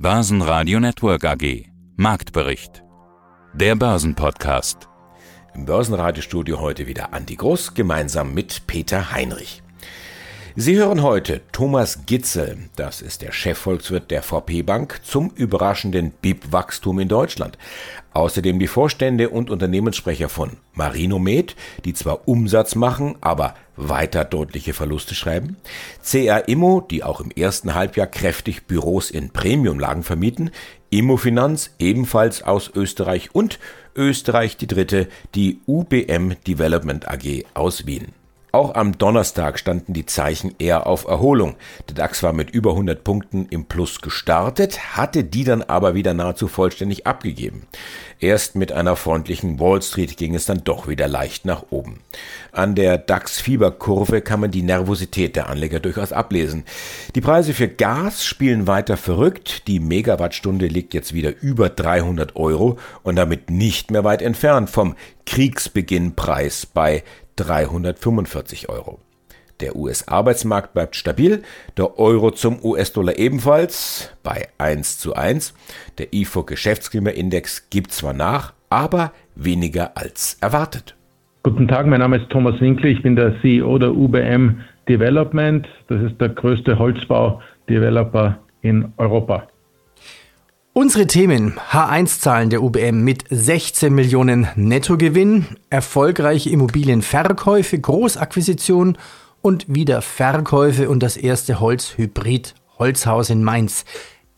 Börsenradio Network AG. Marktbericht. Der Börsenpodcast. Im Börsenradiostudio heute wieder Andi Groß gemeinsam mit Peter Heinrich. Sie hören heute Thomas Gitzel, das ist der Chefvolkswirt der VP Bank, zum überraschenden BIP-Wachstum in Deutschland. Außerdem die Vorstände und Unternehmenssprecher von Marinomed, die zwar Umsatz machen, aber weiter deutliche Verluste schreiben. CA Immo, die auch im ersten Halbjahr kräftig Büros in Premiumlagen vermieten. Immofinanz, ebenfalls aus Österreich und Österreich die dritte, die UBM Development AG aus Wien. Auch am Donnerstag standen die Zeichen eher auf Erholung. Der DAX war mit über 100 Punkten im Plus gestartet, hatte die dann aber wieder nahezu vollständig abgegeben. Erst mit einer freundlichen Wall Street ging es dann doch wieder leicht nach oben. An der DAX-Fieberkurve kann man die Nervosität der Anleger durchaus ablesen. Die Preise für Gas spielen weiter verrückt. Die Megawattstunde liegt jetzt wieder über 300 Euro und damit nicht mehr weit entfernt vom Kriegsbeginnpreis bei 345 Euro. Der US-Arbeitsmarkt bleibt stabil, der Euro zum US-Dollar ebenfalls bei 1 zu 1. Der IFO Geschäftsklimaindex gibt zwar nach, aber weniger als erwartet. Guten Tag, mein Name ist Thomas Winkler, ich bin der CEO der UBM Development. Das ist der größte Holzbau-Developer in Europa. Unsere Themen H1-Zahlen der UBM mit 16 Millionen Nettogewinn, erfolgreiche Immobilienverkäufe, Großakquisition und wieder Verkäufe und das erste Holzhybrid Holzhaus in Mainz.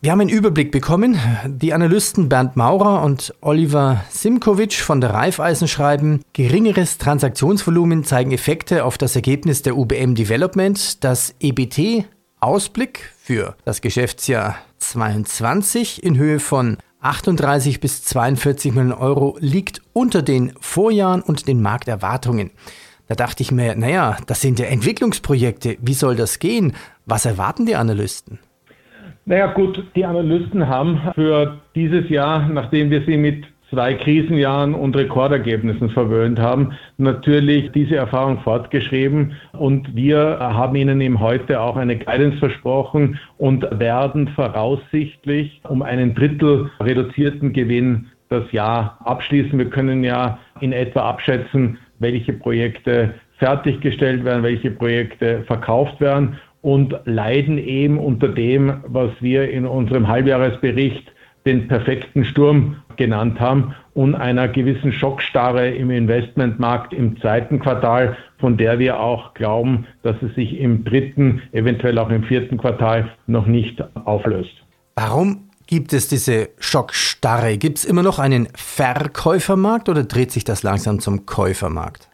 Wir haben einen Überblick bekommen. Die Analysten Bernd Maurer und Oliver Simkovic von der Raiffeisen schreiben, geringeres Transaktionsvolumen zeigen Effekte auf das Ergebnis der UBM Development. Das EBT Ausblick für das Geschäftsjahr 22 in Höhe von 38 bis 42 Millionen Euro liegt unter den Vorjahren und den Markterwartungen. Da dachte ich mir, naja, das sind ja Entwicklungsprojekte. Wie soll das gehen? Was erwarten die Analysten? Naja gut, die Analysten haben für dieses Jahr, nachdem wir sie mit zwei Krisenjahren und Rekordergebnissen verwöhnt haben, natürlich diese Erfahrung fortgeschrieben. Und wir haben Ihnen eben heute auch eine Guidance versprochen und werden voraussichtlich um einen Drittel reduzierten Gewinn das Jahr abschließen. Wir können ja in etwa abschätzen, welche Projekte fertiggestellt werden, welche Projekte verkauft werden und leiden eben unter dem, was wir in unserem Halbjahresbericht den perfekten Sturm genannt haben und einer gewissen Schockstarre im Investmentmarkt im zweiten Quartal, von der wir auch glauben, dass es sich im dritten, eventuell auch im vierten Quartal noch nicht auflöst. Warum gibt es diese Schockstarre? Gibt es immer noch einen Verkäufermarkt oder dreht sich das langsam zum Käufermarkt?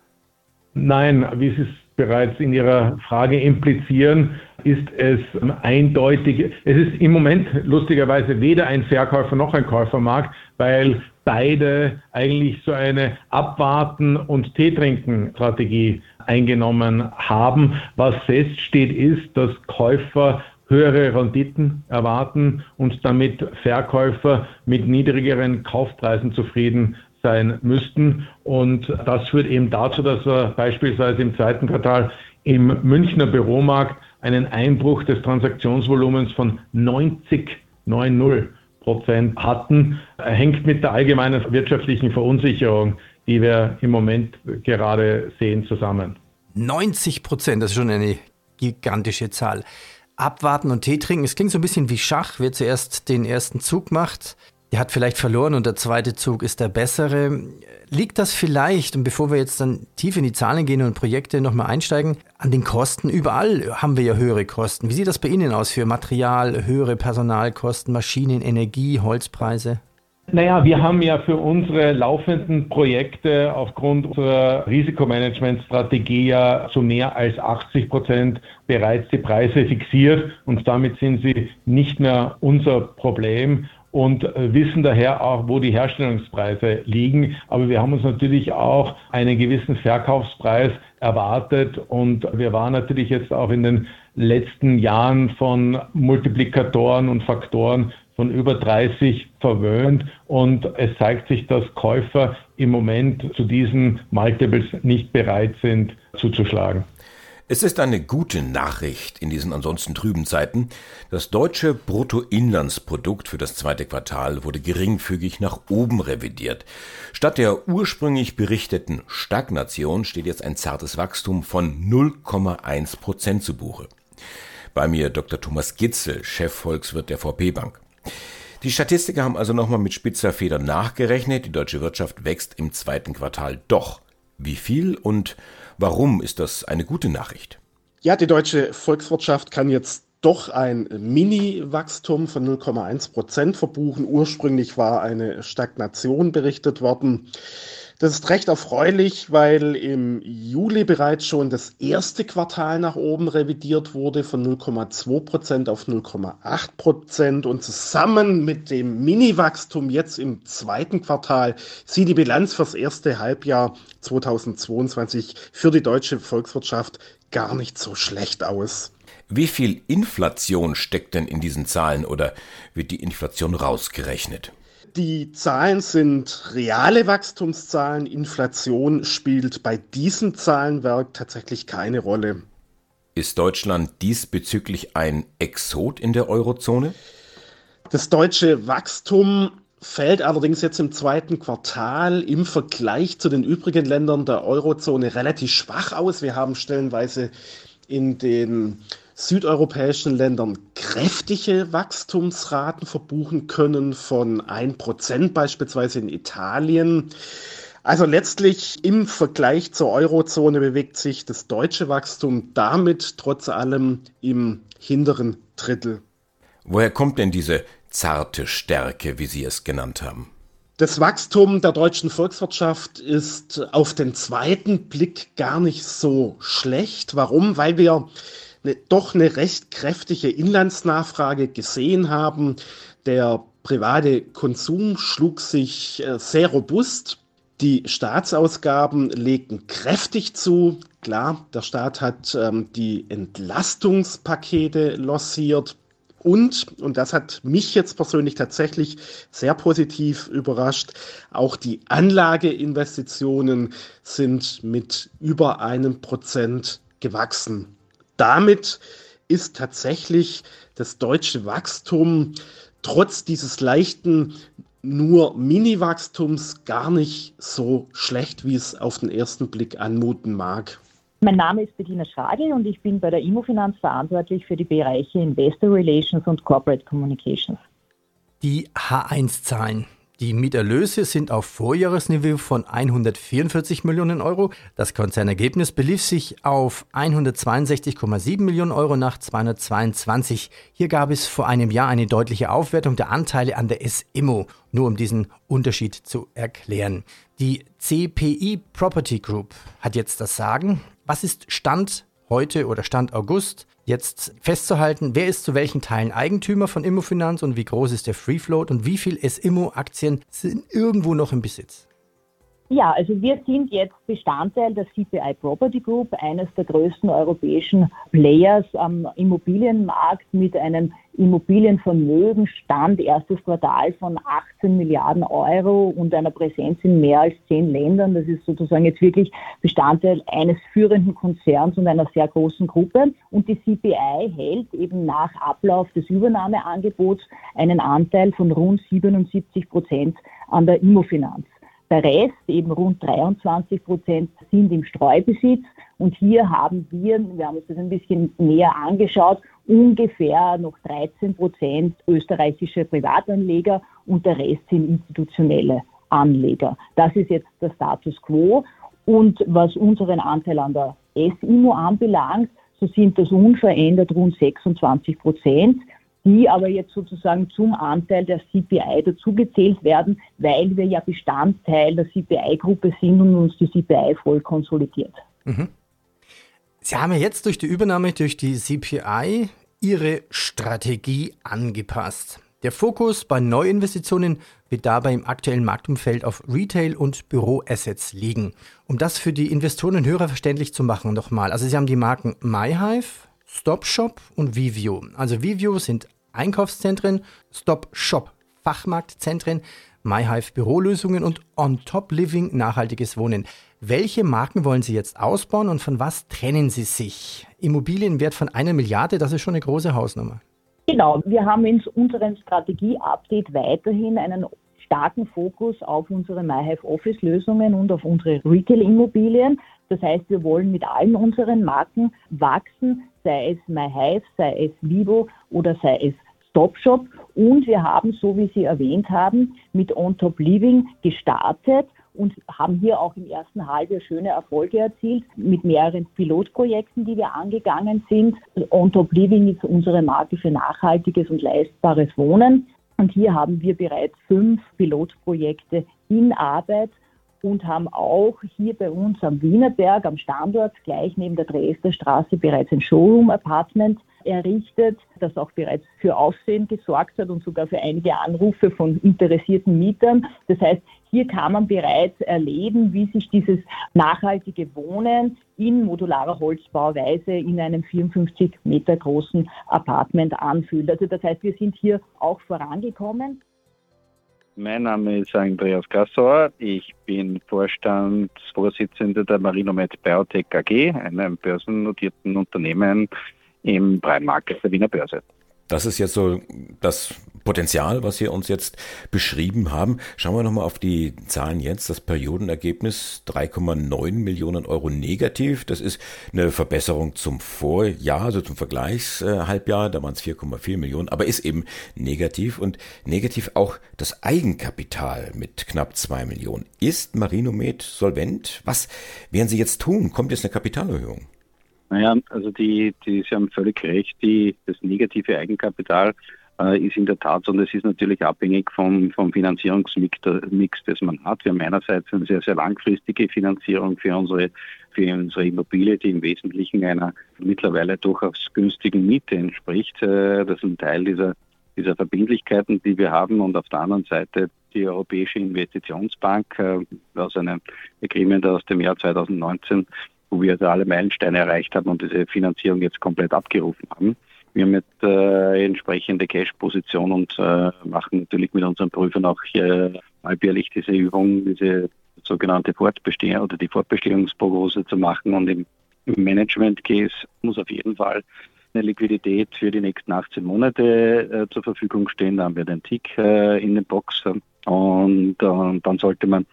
Nein, wie Sie es bereits in Ihrer Frage implizieren, ist es eindeutig, es ist im Moment lustigerweise weder ein Verkäufer noch ein Käufermarkt, weil beide eigentlich so eine Abwarten- und Teetrinken-Strategie eingenommen haben. Was feststeht, ist, dass Käufer höhere Renditen erwarten und damit Verkäufer mit niedrigeren Kaufpreisen zufrieden sein müssten. Und das führt eben dazu, dass wir beispielsweise im zweiten Quartal im Münchner Büromarkt einen Einbruch des Transaktionsvolumens von 90, 90 Prozent hatten, hängt mit der allgemeinen wirtschaftlichen Verunsicherung, die wir im Moment gerade sehen, zusammen. 90 Prozent, das ist schon eine gigantische Zahl. Abwarten und Tee trinken, es klingt so ein bisschen wie Schach. Wer zuerst den ersten Zug macht, der hat vielleicht verloren und der zweite Zug ist der bessere. Liegt das vielleicht, und bevor wir jetzt dann tief in die Zahlen gehen und Projekte nochmal einsteigen, an den Kosten? Überall haben wir ja höhere Kosten. Wie sieht das bei Ihnen aus für Material, höhere Personalkosten, Maschinen, Energie, Holzpreise? Naja, wir haben ja für unsere laufenden Projekte aufgrund unserer Risikomanagementstrategie ja zu mehr als 80 Prozent bereits die Preise fixiert und damit sind sie nicht mehr unser Problem und äh, wissen daher auch, wo die Herstellungspreise liegen. Aber wir haben uns natürlich auch einen gewissen Verkaufspreis erwartet und wir waren natürlich jetzt auch in den letzten Jahren von Multiplikatoren und Faktoren von über 30 verwöhnt und es zeigt sich, dass Käufer im Moment zu diesen Multiples nicht bereit sind zuzuschlagen. Es ist eine gute Nachricht in diesen ansonsten trüben Zeiten. Das deutsche Bruttoinlandsprodukt für das zweite Quartal wurde geringfügig nach oben revidiert. Statt der ursprünglich berichteten Stagnation steht jetzt ein zartes Wachstum von 0,1 Prozent zu Buche. Bei mir Dr. Thomas Gitzel, Chefvolkswirt der VP Bank. Die Statistiker haben also nochmal mit spitzer Feder nachgerechnet. Die deutsche Wirtschaft wächst im zweiten Quartal doch. Wie viel und warum ist das eine gute Nachricht? Ja, die deutsche Volkswirtschaft kann jetzt doch ein Mini-Wachstum von 0,1 Prozent verbuchen. Ursprünglich war eine Stagnation berichtet worden. Das ist recht erfreulich, weil im Juli bereits schon das erste Quartal nach oben revidiert wurde von 0,2 Prozent auf 0,8 Prozent und zusammen mit dem Mini-Wachstum jetzt im zweiten Quartal sieht die Bilanz fürs erste Halbjahr 2022 für die deutsche Volkswirtschaft gar nicht so schlecht aus. Wie viel Inflation steckt denn in diesen Zahlen oder wird die Inflation rausgerechnet? Die Zahlen sind reale Wachstumszahlen. Inflation spielt bei diesem Zahlenwerk tatsächlich keine Rolle. Ist Deutschland diesbezüglich ein Exot in der Eurozone? Das deutsche Wachstum fällt allerdings jetzt im zweiten Quartal im Vergleich zu den übrigen Ländern der Eurozone relativ schwach aus. Wir haben stellenweise in den südeuropäischen Ländern kräftige Wachstumsraten verbuchen können von 1% beispielsweise in Italien. Also letztlich im Vergleich zur Eurozone bewegt sich das deutsche Wachstum damit trotz allem im hinteren Drittel. Woher kommt denn diese zarte Stärke, wie Sie es genannt haben? Das Wachstum der deutschen Volkswirtschaft ist auf den zweiten Blick gar nicht so schlecht. Warum? Weil wir eine, doch eine recht kräftige Inlandsnachfrage gesehen haben. Der private Konsum schlug sich äh, sehr robust. Die Staatsausgaben legten kräftig zu. Klar, der Staat hat ähm, die Entlastungspakete lossiert. Und, und das hat mich jetzt persönlich tatsächlich sehr positiv überrascht, auch die Anlageinvestitionen sind mit über einem Prozent gewachsen damit ist tatsächlich das deutsche Wachstum trotz dieses leichten nur Mini-Wachstums gar nicht so schlecht, wie es auf den ersten Blick anmuten mag. Mein Name ist Bettina Schagel und ich bin bei der Immofinanz verantwortlich für die Bereiche Investor Relations und Corporate Communications. Die H1-Zahlen. Die Mieterlöse sind auf Vorjahresniveau von 144 Millionen Euro. Das Konzernergebnis belief sich auf 162,7 Millionen Euro nach 222. Hier gab es vor einem Jahr eine deutliche Aufwertung der Anteile an der SIMO, nur um diesen Unterschied zu erklären. Die CPI Property Group hat jetzt das Sagen. Was ist Stand heute oder Stand August? Jetzt festzuhalten, wer ist zu welchen Teilen Eigentümer von Immofinanz und wie groß ist der Free Float und wie viel S-Immo-Aktien sind irgendwo noch im Besitz? Ja, also wir sind jetzt Bestandteil der CPI Property Group, eines der größten europäischen Players am Immobilienmarkt mit einem Immobilienvermögen, Stand erstes Quartal von 18 Milliarden Euro und einer Präsenz in mehr als zehn Ländern. Das ist sozusagen jetzt wirklich Bestandteil eines führenden Konzerns und einer sehr großen Gruppe. Und die CPI hält eben nach Ablauf des Übernahmeangebots einen Anteil von rund 77 Prozent an der Immofinanz. Der Rest, eben rund 23 Prozent, sind im Streubesitz. Und hier haben wir, wir haben uns das ein bisschen näher angeschaut, ungefähr noch 13 Prozent österreichische Privatanleger und der Rest sind institutionelle Anleger. Das ist jetzt der Status quo. Und was unseren Anteil an der S-Immo anbelangt, so sind das unverändert rund 26 Prozent die aber jetzt sozusagen zum Anteil der CPI dazugezählt werden, weil wir ja Bestandteil der CPI-Gruppe sind und uns die CPI voll konsolidiert. Mhm. Sie haben ja jetzt durch die Übernahme durch die CPI Ihre Strategie angepasst. Der Fokus bei Neuinvestitionen wird dabei im aktuellen Marktumfeld auf Retail- und Büroassets liegen. Um das für die Investoren und Hörer verständlich zu machen, nochmal. Also Sie haben die Marken MyHive, StopShop und Vivio. Also Vivio sind Einkaufszentren, Stop Shop Fachmarktzentren, MyHive Bürolösungen und On Top Living nachhaltiges Wohnen. Welche Marken wollen Sie jetzt ausbauen und von was trennen Sie sich? Immobilienwert von einer Milliarde, das ist schon eine große Hausnummer. Genau, wir haben in unserem Strategie-Update weiterhin einen starken Fokus auf unsere MyHive Office Lösungen und auf unsere Retail Immobilien. Das heißt, wir wollen mit allen unseren Marken wachsen, sei es MyHive, sei es Vivo oder sei es Stopshop. Und wir haben, so wie Sie erwähnt haben, mit On Top Living gestartet und haben hier auch im ersten Halbjahr schöne Erfolge erzielt mit mehreren Pilotprojekten, die wir angegangen sind. On Top Living ist unsere Marke für nachhaltiges und leistbares Wohnen. Und hier haben wir bereits fünf Pilotprojekte in Arbeit und haben auch hier bei uns am Wienerberg am Standort gleich neben der Dresdner Straße bereits ein Showroom-Apartment errichtet, das auch bereits für Aufsehen gesorgt hat und sogar für einige Anrufe von interessierten Mietern. Das heißt, hier kann man bereits erleben, wie sich dieses nachhaltige Wohnen in modularer Holzbauweise in einem 54 Meter großen Apartment anfühlt. Also das heißt, wir sind hier auch vorangekommen. Mein Name ist Andreas Gassauer. Ich bin Vorstandsvorsitzender der Marinomed Biotech AG, einem börsennotierten Unternehmen im Markt der Wiener Börse. Das ist jetzt so das Potenzial, was Sie uns jetzt beschrieben haben. Schauen wir nochmal auf die Zahlen jetzt. Das Periodenergebnis 3,9 Millionen Euro negativ. Das ist eine Verbesserung zum Vorjahr, also zum Vergleichshalbjahr. Da waren es 4,4 Millionen, aber ist eben negativ und negativ auch das Eigenkapital mit knapp 2 Millionen. Ist Marinomed solvent? Was werden Sie jetzt tun? Kommt jetzt eine Kapitalerhöhung? Naja, also die, die Sie haben völlig recht, die, das negative Eigenkapital ist in der Tat und es ist natürlich abhängig vom, vom Finanzierungsmix, Mix, das man hat. Wir haben einerseits eine sehr, sehr langfristige Finanzierung für unsere, für unsere Immobilie, die im Wesentlichen einer mittlerweile durchaus günstigen Miete entspricht. Äh, das ist ein Teil dieser, dieser Verbindlichkeiten, die wir haben und auf der anderen Seite die Europäische Investitionsbank äh, aus einem Agreement aus dem Jahr 2019 wo wir alle Meilensteine erreicht haben und diese Finanzierung jetzt komplett abgerufen haben. Wir haben jetzt äh, entsprechende Cash-Position und äh, machen natürlich mit unseren Prüfern auch hier halbjährlich diese Übung, diese sogenannte Fortbestehung oder die Fortbestehungsprognose zu machen. Und im, im Management Case muss auf jeden Fall eine Liquidität für die nächsten 18 Monate äh, zur Verfügung stehen. Da haben wir den Tick äh, in den Box und äh, dann sollte man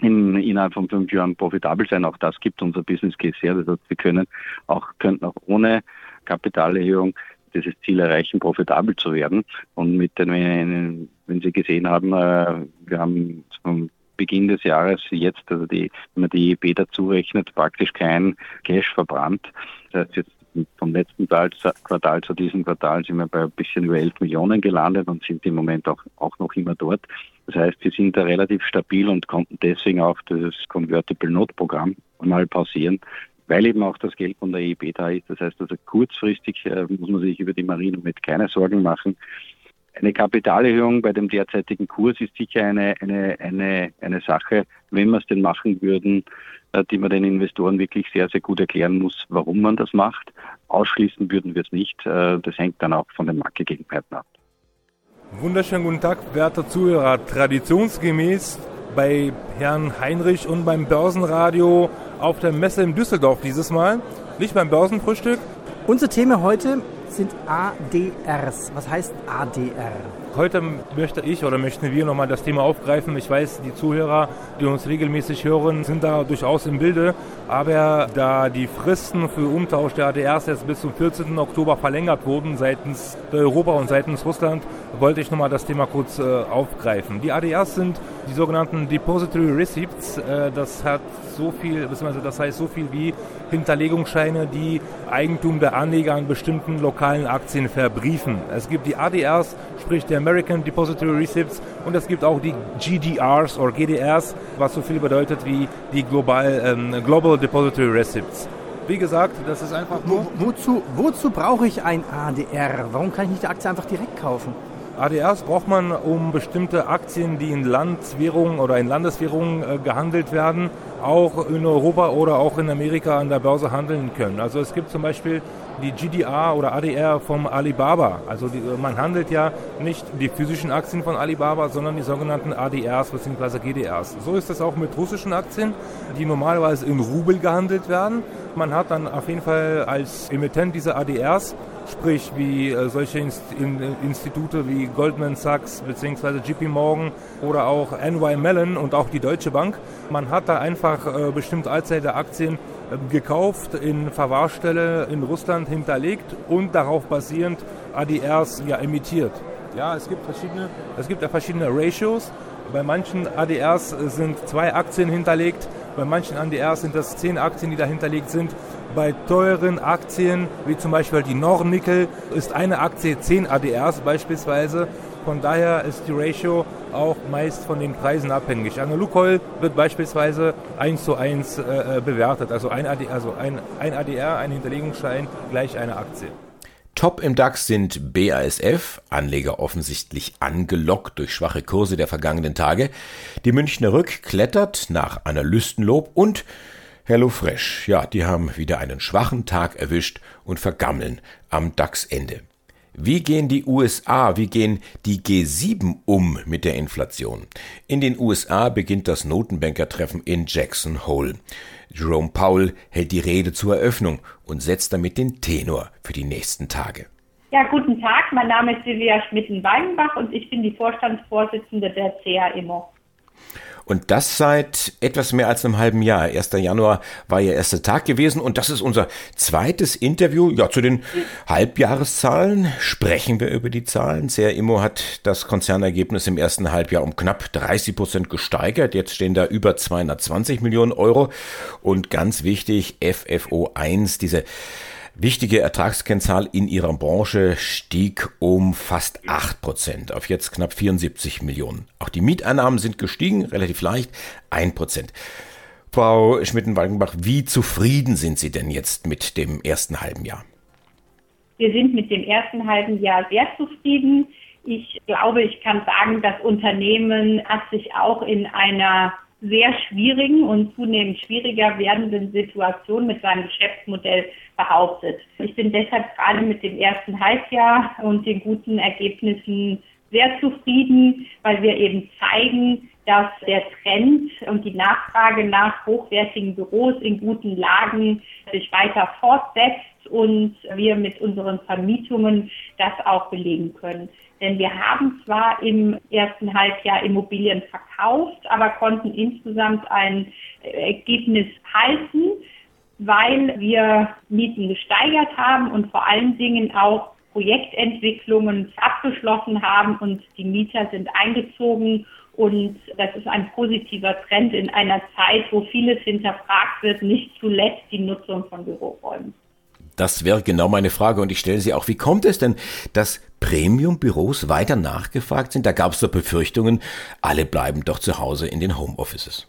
in, innerhalb von fünf Jahren profitabel sein. Auch das gibt unser Business Case her. Das heißt, wir können auch, könnten auch ohne Kapitalerhöhung dieses Ziel erreichen, profitabel zu werden. Und mit den, wenn Sie gesehen haben, äh, wir haben vom Beginn des Jahres jetzt, also die, wenn man die EB dazu rechnet, praktisch kein Cash verbrannt. Das heißt, jetzt vom letzten Quartal zu diesem Quartal sind wir bei ein bisschen über 11 Millionen gelandet und sind im Moment auch, auch noch immer dort. Das heißt, wir sind da relativ stabil und konnten deswegen auch das Convertible Note Programm mal pausieren, weil eben auch das Geld von der EIB da ist. Das heißt also kurzfristig äh, muss man sich über die Marine mit keine Sorgen machen. Eine Kapitalerhöhung bei dem derzeitigen Kurs ist sicher eine, eine, eine, eine Sache, wenn wir es denn machen würden, äh, die man den Investoren wirklich sehr, sehr gut erklären muss, warum man das macht. Ausschließen würden wir es nicht. Äh, das hängt dann auch von den Marktgegebenheiten ab. Wunderschönen guten Tag, werte Zuhörer. Traditionsgemäß bei Herrn Heinrich und beim Börsenradio auf der Messe in Düsseldorf dieses Mal. Nicht beim Börsenfrühstück. Unser Thema heute sind ADRs. Was heißt ADR? Heute möchte ich oder möchten wir nochmal das Thema aufgreifen. Ich weiß, die Zuhörer, die uns regelmäßig hören, sind da durchaus im Bilde. Aber da die Fristen für Umtausch der ADRs jetzt bis zum 14. Oktober verlängert wurden seitens Europa und seitens Russland, wollte ich nochmal das Thema kurz äh, aufgreifen. Die ADRs sind die sogenannten Depository Receipts. Äh, das hat so viel, das heißt so viel wie Hinterlegungsscheine, die Eigentum der Anleger an bestimmten lokalen Aktien verbriefen. Es gibt die ADRs, sprich der American Depository Receipts und es gibt auch die GDRs oder GDRs, was so viel bedeutet wie die Global, ähm, Global Depository Receipts. Wie gesagt, das ist einfach nur... Wo, wozu, wozu brauche ich ein ADR? Warum kann ich nicht die Aktie einfach direkt kaufen? ADRs braucht man, um bestimmte Aktien, die in Landeswährungen oder in Landeswährungen äh, gehandelt werden, auch in Europa oder auch in Amerika an der Börse handeln können. Also es gibt zum Beispiel die GDR oder ADR vom Alibaba. Also die, man handelt ja nicht die physischen Aktien von Alibaba, sondern die sogenannten ADRs bzw. GDRs. So ist es auch mit russischen Aktien, die normalerweise in Rubel gehandelt werden. Man hat dann auf jeden Fall als Emittent dieser ADRs sprich wie äh, solche Inst in, Institute wie Goldman Sachs bzw. JP Morgan oder auch NY Mellon und auch die Deutsche Bank. Man hat da einfach äh, bestimmte Anzahl der Aktien äh, gekauft, in Verwahrstelle in Russland hinterlegt und darauf basierend ADRs ja emittiert. Ja, es gibt verschiedene, es gibt ja verschiedene Ratios. Bei manchen ADRs sind zwei Aktien hinterlegt, bei manchen ADRs sind das zehn Aktien, die da hinterlegt sind. Bei teuren Aktien, wie zum Beispiel die Nornickel, ist eine Aktie 10 ADRs beispielsweise. Von daher ist die Ratio auch meist von den Preisen abhängig. Eine Lukoil wird beispielsweise 1 zu 1 äh, bewertet. Also ein, AD, also ein, ein ADR, ein Hinterlegungsschein, gleich eine Aktie. Top im DAX sind BASF, Anleger offensichtlich angelockt durch schwache Kurse der vergangenen Tage. Die Münchner Rück klettert nach Analystenlob und HelloFresh, ja, die haben wieder einen schwachen Tag erwischt und vergammeln am DAX-Ende. Wie gehen die USA, wie gehen die G7 um mit der Inflation? In den USA beginnt das Notenbankertreffen in Jackson Hole. Jerome Powell hält die Rede zur Eröffnung und setzt damit den Tenor für die nächsten Tage. Ja, guten Tag. Mein Name ist Silvia Schmitten-Weigenbach und ich bin die Vorstandsvorsitzende der CA Immo. Und das seit etwas mehr als einem halben Jahr. 1. Januar war Ihr erster Tag gewesen und das ist unser zweites Interview. Ja, zu den Halbjahreszahlen sprechen wir über die Zahlen. CR Immo hat das Konzernergebnis im ersten Halbjahr um knapp 30 Prozent gesteigert. Jetzt stehen da über 220 Millionen Euro. Und ganz wichtig, FFO 1, diese Wichtige Ertragskennzahl in ihrer Branche stieg um fast 8 Prozent auf jetzt knapp 74 Millionen. Auch die Mieteinnahmen sind gestiegen, relativ leicht, 1 Prozent. Frau Schmitten-Walkenbach, wie zufrieden sind Sie denn jetzt mit dem ersten halben Jahr? Wir sind mit dem ersten halben Jahr sehr zufrieden. Ich glaube, ich kann sagen, das Unternehmen hat sich auch in einer sehr schwierigen und zunehmend schwieriger werdenden Situation mit seinem Geschäftsmodell behauptet. Ich bin deshalb gerade mit dem ersten Halbjahr und den guten Ergebnissen sehr zufrieden, weil wir eben zeigen, dass der Trend und die Nachfrage nach hochwertigen Büros in guten Lagen sich weiter fortsetzt und wir mit unseren Vermietungen das auch belegen können. Denn wir haben zwar im ersten Halbjahr Immobilien verkauft, aber konnten insgesamt ein Ergebnis halten, weil wir Mieten gesteigert haben und vor allen Dingen auch Projektentwicklungen abgeschlossen haben und die Mieter sind eingezogen. Und das ist ein positiver Trend in einer Zeit, wo vieles hinterfragt wird, nicht zuletzt die Nutzung von Büroräumen. Das wäre genau meine Frage und ich stelle sie auch. Wie kommt es denn, dass Premium-Büros weiter nachgefragt sind? Da gab es doch Befürchtungen, alle bleiben doch zu Hause in den Homeoffices.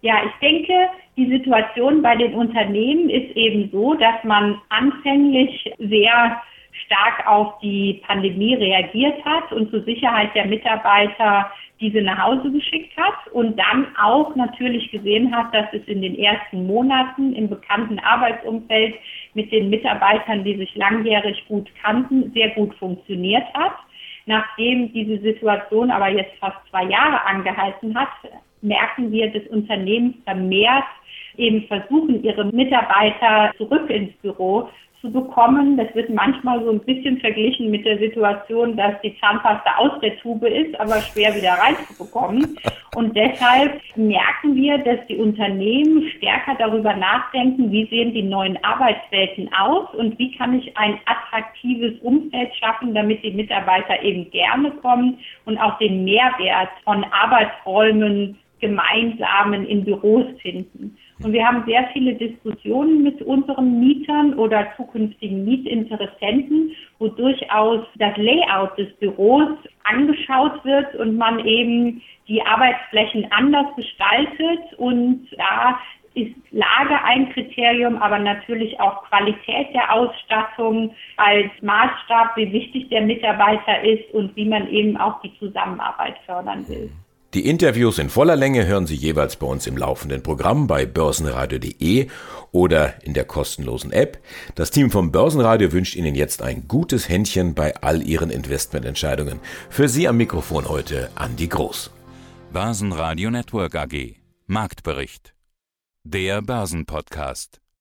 Ja, ich denke, die Situation bei den Unternehmen ist eben so, dass man anfänglich sehr stark auf die Pandemie reagiert hat und zur Sicherheit der Mitarbeiter diese nach Hause geschickt hat und dann auch natürlich gesehen hat, dass es in den ersten Monaten im bekannten Arbeitsumfeld mit den Mitarbeitern, die sich langjährig gut kannten, sehr gut funktioniert hat. Nachdem diese Situation aber jetzt fast zwei Jahre angehalten hat, merken wir, dass Unternehmen vermehrt eben versuchen, ihre Mitarbeiter zurück ins Büro zu bekommen. Das wird manchmal so ein bisschen verglichen mit der Situation, dass die Zahnpasta aus der Tube ist, aber schwer wieder reinzubekommen. Und deshalb merken wir, dass die Unternehmen stärker darüber nachdenken, wie sehen die neuen Arbeitswelten aus und wie kann ich ein attraktives Umfeld schaffen, damit die Mitarbeiter eben gerne kommen und auch den Mehrwert von Arbeitsräumen gemeinsamen in Büros finden. Und wir haben sehr viele Diskussionen mit unseren Mietern oder zukünftigen Mietinteressenten, wo durchaus das Layout des Büros angeschaut wird und man eben die Arbeitsflächen anders gestaltet. Und da ist Lage ein Kriterium, aber natürlich auch Qualität der Ausstattung als Maßstab, wie wichtig der Mitarbeiter ist und wie man eben auch die Zusammenarbeit fördern will. Die Interviews in voller Länge hören Sie jeweils bei uns im laufenden Programm bei börsenradio.de oder in der kostenlosen App. Das Team vom Börsenradio wünscht Ihnen jetzt ein gutes Händchen bei all Ihren Investmententscheidungen. Für Sie am Mikrofon heute Andi Groß. Börsenradio Network AG. Marktbericht. Der Börsenpodcast.